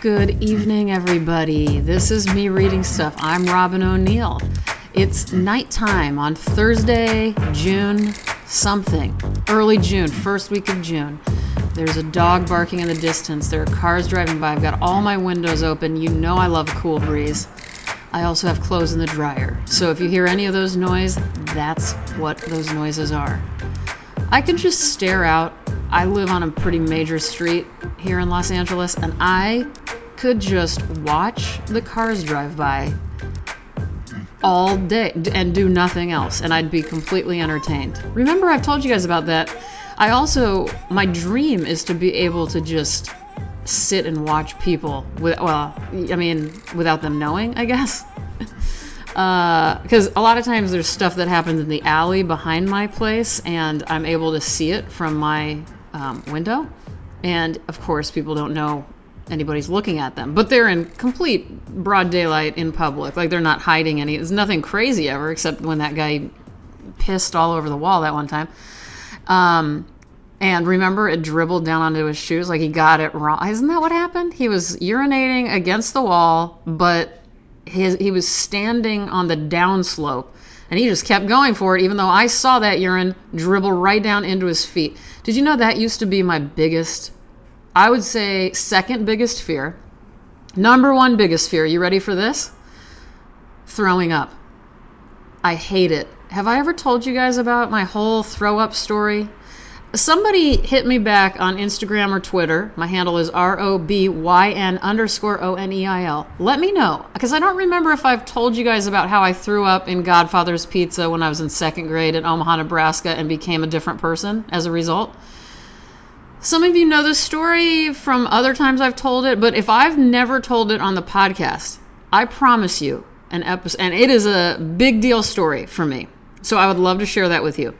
Good evening, everybody. This is me reading stuff. I'm Robyn O'Neil. It's nighttime on Thursday, June something, early June, first week of June. There's a dog barking in the distance. There are cars driving by. I've got all my windows open. You know I love a cool breeze. I also have clothes in the dryer. So if you hear any of those noise, that's what those noises are. I can just stare out. I live on a pretty major street here in Los Angeles, and I could just watch the cars drive by all day and do nothing else, and I'd be completely entertained. Remember, I've told you guys about that. I also, my dream is to be able to just sit and watch people with, well, I mean, without them knowing, I guess. Because uh, a lot of times there's stuff that happens in the alley behind my place, and I'm able to see it from my um, window. And of course, people don't know anybody's looking at them, but they're in complete broad daylight in public. Like they're not hiding any. There's nothing crazy ever, except when that guy pissed all over the wall that one time. Um, and remember, it dribbled down onto his shoes. Like he got it wrong. Isn't that what happened? He was urinating against the wall, but his he was standing on the downslope and he just kept going for it even though I saw that urine dribble right down into his feet. Did you know that used to be my biggest I would say second biggest fear. Number one biggest fear. You ready for this? Throwing up. I hate it. Have I ever told you guys about my whole throw up story? somebody hit me back on Instagram or Twitter. My handle is R O B Y N underscore O N E I L. Let me know because I don't remember if I've told you guys about how I threw up in Godfather's Pizza when I was in second grade in Omaha, Nebraska, and became a different person as a result. Some of you know this story from other times I've told it, but if I've never told it on the podcast, I promise you an episode, and it is a big deal story for me. So I would love to share that with you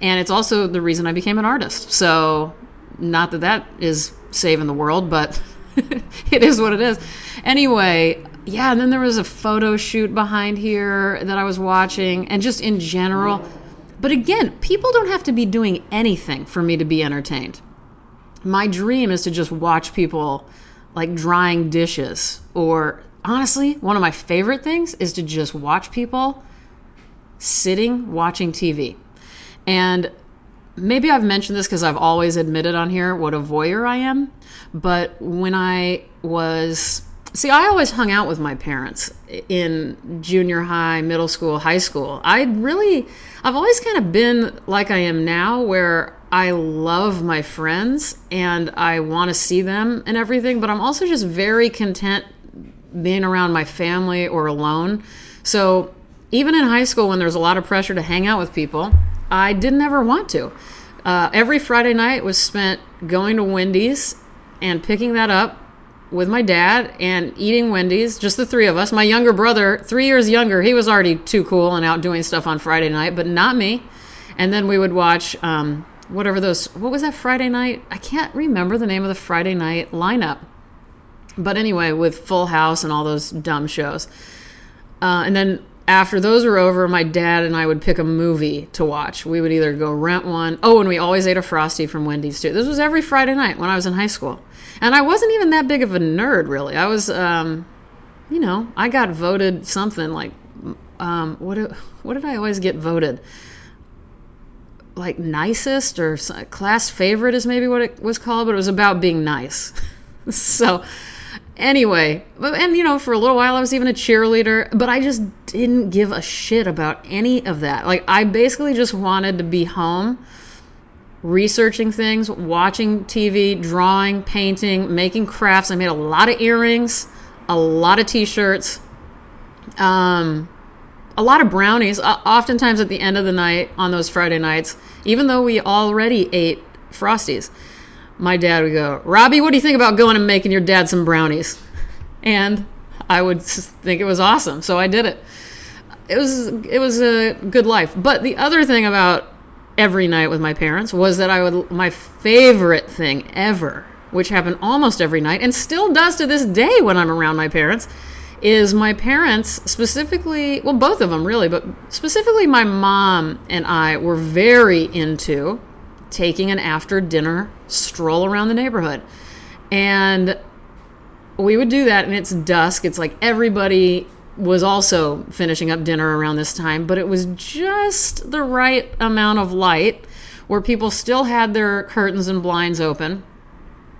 and it's also the reason I became an artist. So, not that that is saving the world, but it is what it is. Anyway, yeah, and then there was a photo shoot behind here that I was watching, and just in general. But again, people don't have to be doing anything for me to be entertained. My dream is to just watch people like drying dishes, or honestly, one of my favorite things is to just watch people sitting watching TV. And maybe I've mentioned this because I've always admitted on here what a voyeur I am. But when I was, see, I always hung out with my parents in junior high, middle school, high school. I really, I've always kind of been like I am now, where I love my friends and I want to see them and everything, but I'm also just very content being around my family or alone. So even in high school, when there's a lot of pressure to hang out with people, I didn't ever want to. Uh, every Friday night was spent going to Wendy's and picking that up with my dad and eating Wendy's, just the three of us. My younger brother, three years younger, he was already too cool and out doing stuff on Friday night, but not me. And then we would watch um, whatever those, what was that Friday night? I can't remember the name of the Friday night lineup. But anyway, with Full House and all those dumb shows. Uh, and then after those were over, my dad and I would pick a movie to watch. We would either go rent one. Oh, and we always ate a Frosty from Wendy's too. This was every Friday night when I was in high school. And I wasn't even that big of a nerd, really. I was, um, you know, I got voted something like, um, what, what did I always get voted? Like nicest or class favorite is maybe what it was called, but it was about being nice. so, Anyway, and you know, for a little while I was even a cheerleader, but I just didn't give a shit about any of that. Like, I basically just wanted to be home, researching things, watching TV, drawing, painting, making crafts. I made a lot of earrings, a lot of t shirts, um, a lot of brownies. Uh, oftentimes at the end of the night on those Friday nights, even though we already ate Frosties my dad would go, Robbie, what do you think about going and making your dad some brownies? And I would think it was awesome, so I did it. It was it was a good life. But the other thing about every night with my parents was that I would my favorite thing ever, which happened almost every night and still does to this day when I'm around my parents, is my parents specifically, well both of them really, but specifically my mom and I were very into taking an after dinner stroll around the neighborhood. And we would do that, and it's dusk. It's like everybody was also finishing up dinner around this time, but it was just the right amount of light where people still had their curtains and blinds open,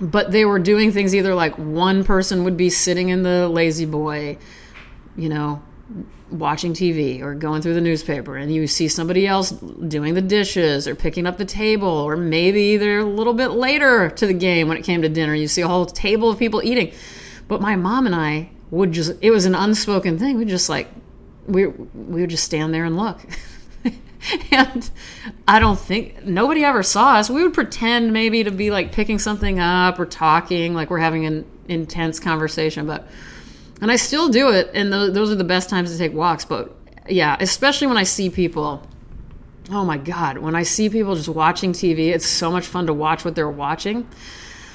but they were doing things either like one person would be sitting in the lazy boy, you know, watching TV or going through the newspaper, and you see somebody else doing the dishes or picking up the table, or maybe they're a little bit later to the game when it came to dinner. You see a whole table of people eating. But my mom and I would just, it was an unspoken thing. We just like, we, we would just stand there and look. and I don't think nobody ever saw us. We would pretend maybe to be like picking something up or talking, like we're having an intense conversation, but and I still do it, and th- those are the best times to take walks. But yeah, especially when I see people. Oh my God, when I see people just watching TV, it's so much fun to watch what they're watching.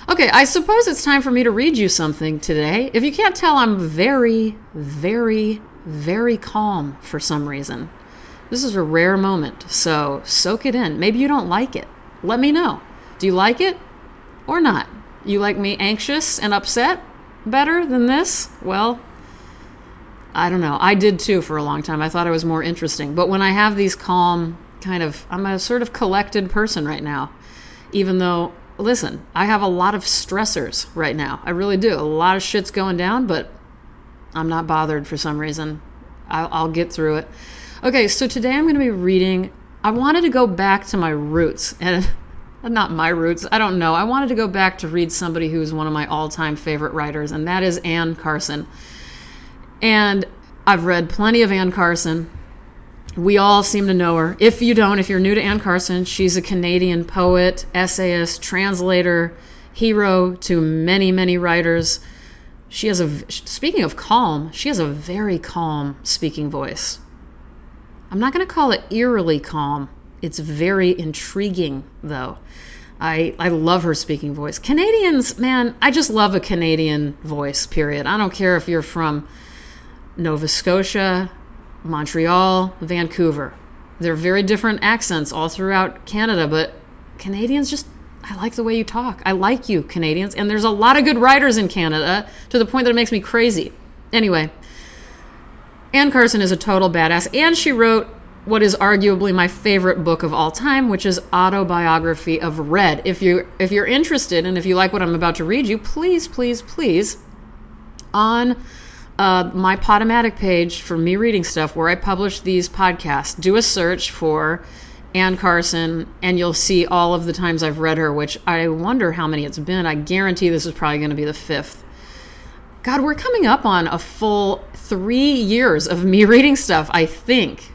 Okay, I suppose it's time for me to read you something today. If you can't tell, I'm very, very, very calm for some reason. This is a rare moment, so soak it in. Maybe you don't like it. Let me know. Do you like it or not? You like me anxious and upset better than this? Well, I don't know. I did too for a long time. I thought I was more interesting. But when I have these calm, kind of, I'm a sort of collected person right now. Even though, listen, I have a lot of stressors right now. I really do. A lot of shit's going down, but I'm not bothered for some reason. I'll, I'll get through it. Okay, so today I'm going to be reading. I wanted to go back to my roots, and not my roots. I don't know. I wanted to go back to read somebody who's one of my all time favorite writers, and that is Anne Carson. And I've read plenty of Anne Carson. We all seem to know her. If you don't, if you're new to Anne Carson, she's a Canadian poet, essayist, translator, hero to many, many writers. She has a, speaking of calm, she has a very calm speaking voice. I'm not going to call it eerily calm. It's very intriguing, though. I, I love her speaking voice. Canadians, man, I just love a Canadian voice, period. I don't care if you're from Nova Scotia, Montreal, Vancouver. They're very different accents all throughout Canada, but Canadians just, I like the way you talk. I like you, Canadians. And there's a lot of good writers in Canada to the point that it makes me crazy. Anyway, Anne Carson is a total badass, and she wrote what is arguably my favorite book of all time, which is Autobiography of Red. If you if you're interested and if you like what I'm about to read you, please, please, please, on uh, my Podomatic page for me reading stuff where I publish these podcasts, do a search for Anne Carson, and you'll see all of the times I've read her, which I wonder how many it's been. I guarantee this is probably going to be the fifth. God, we're coming up on a full three years of me reading stuff, I think.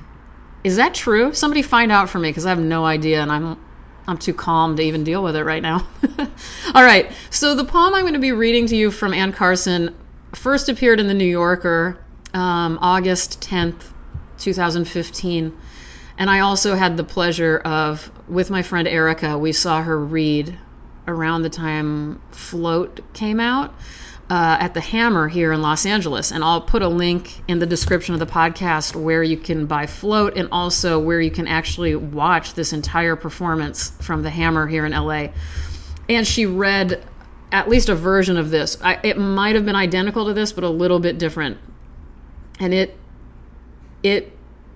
Is that true? Somebody find out for me because I have no idea and I'm I'm too calm to even deal with it right now. All right. So the poem I'm going to be reading to you from Anne Carson first appeared in the New Yorker um, August 10th, 2015. And I also had the pleasure of, with my friend Erica, we saw her read around the time Float came out uh, at the Hammer here in Los Angeles. And I'll put a link in the description of the podcast where you can buy Float and also where you can actually watch this entire performance from the Hammer here in LA. And she read at least a version of this. I, it might have been identical to this, but a little bit different. And it it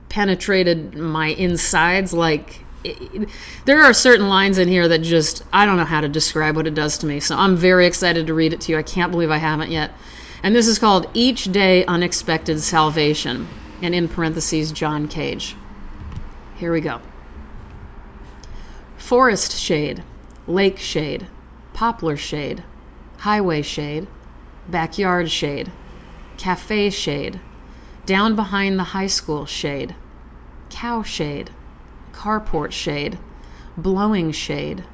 penetrated my insides like there are certain lines in here that just I don't know how to describe what it does to me. So I'm very excited to read it to you. I can't believe I haven't yet. And this is called Each Day Unexpected Salvation, and in parentheses John Cage. Here we go. Forest shade, lake shade, poplar shade, highway shade, backyard shade, cafe shade, down behind the high school shade, cow shade carport shade, blowing shade,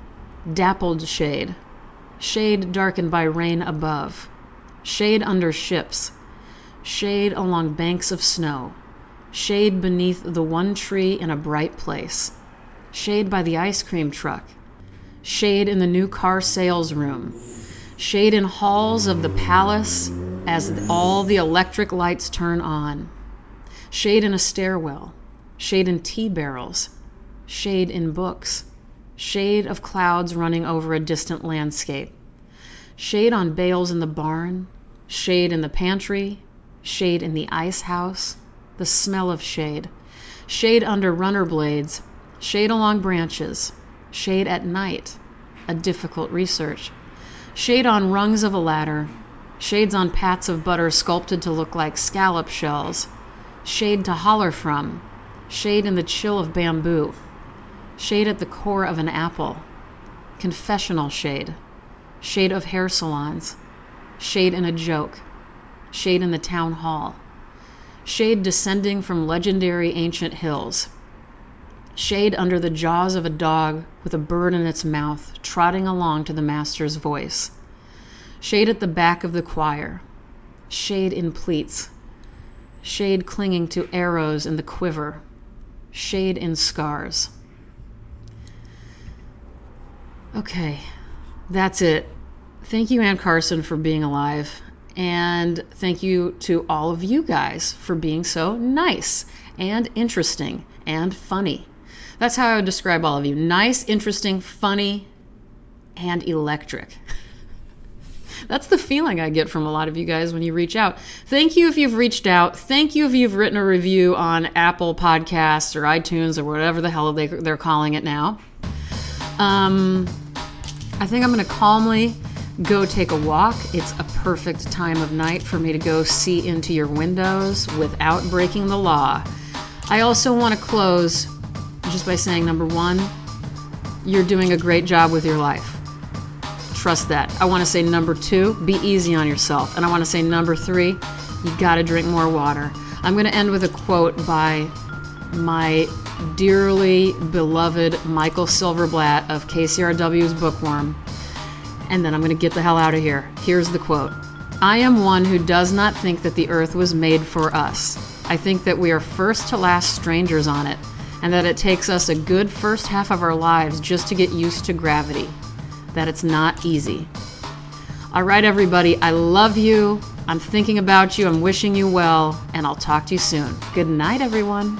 dappled shade, shade darkened by rain above, shade under ships, shade along banks of snow, shade beneath the one tree in a bright place, shade by the ice cream truck, shade in the new car sales room, shade in halls of the palace as all the electric lights turn on, shade in a stairwell, shade in tea barrels, shade in books, shade of clouds running over a distant landscape, shade on bales in the barn, shade in the pantry, shade in the ice house, the smell of shade, shade under runner blades, shade along branches, shade at night, a difficult research, shade on rungs of a ladder, shades on pats of butter sculpted to look like scallop shells, shade to holler from, shade in the chill of bamboo, shade at the core of an apple, confessional shade, shade of hair salons, shade in a joke, shade in the town hall, shade descending from legendary ancient hills, shade under the jaws of a dog with a bird in its mouth trotting along to the master's voice, shade at the back of the choir, shade in pleats, shade clinging to arrows in the quiver, shade in scars. Okay, that's it. Thank you, Anne Carson, for being alive. And thank you to all of you guys for being so nice and interesting and funny. That's how I would describe all of you nice, interesting, funny, and electric. That's the feeling I get from a lot of you guys when you reach out. Thank you if you've reached out. Thank you if you've written a review on Apple Podcasts or iTunes or whatever the hell they, they're calling it now. Um, I think I'm going to calmly go take a walk. It's a perfect time of night for me to go see into your windows without breaking the law. I also want to close just by saying number one, you're doing a great job with your life. Trust that. I want to say number two, be easy on yourself. And I want to say number three, you got to drink more water. I'm going to end with a quote by my dearly beloved Michael Silverblatt of KCRW's Bookworm. And then I'm going to get the hell out of here. Here's the quote I am one who does not think that the earth was made for us. I think that we are first to last strangers on it, and that it takes us a good first half of our lives just to get used to gravity. That it's not easy. All right, everybody, I love you. I'm thinking about you. I'm wishing you well, and I'll talk to you soon. Good night, everyone.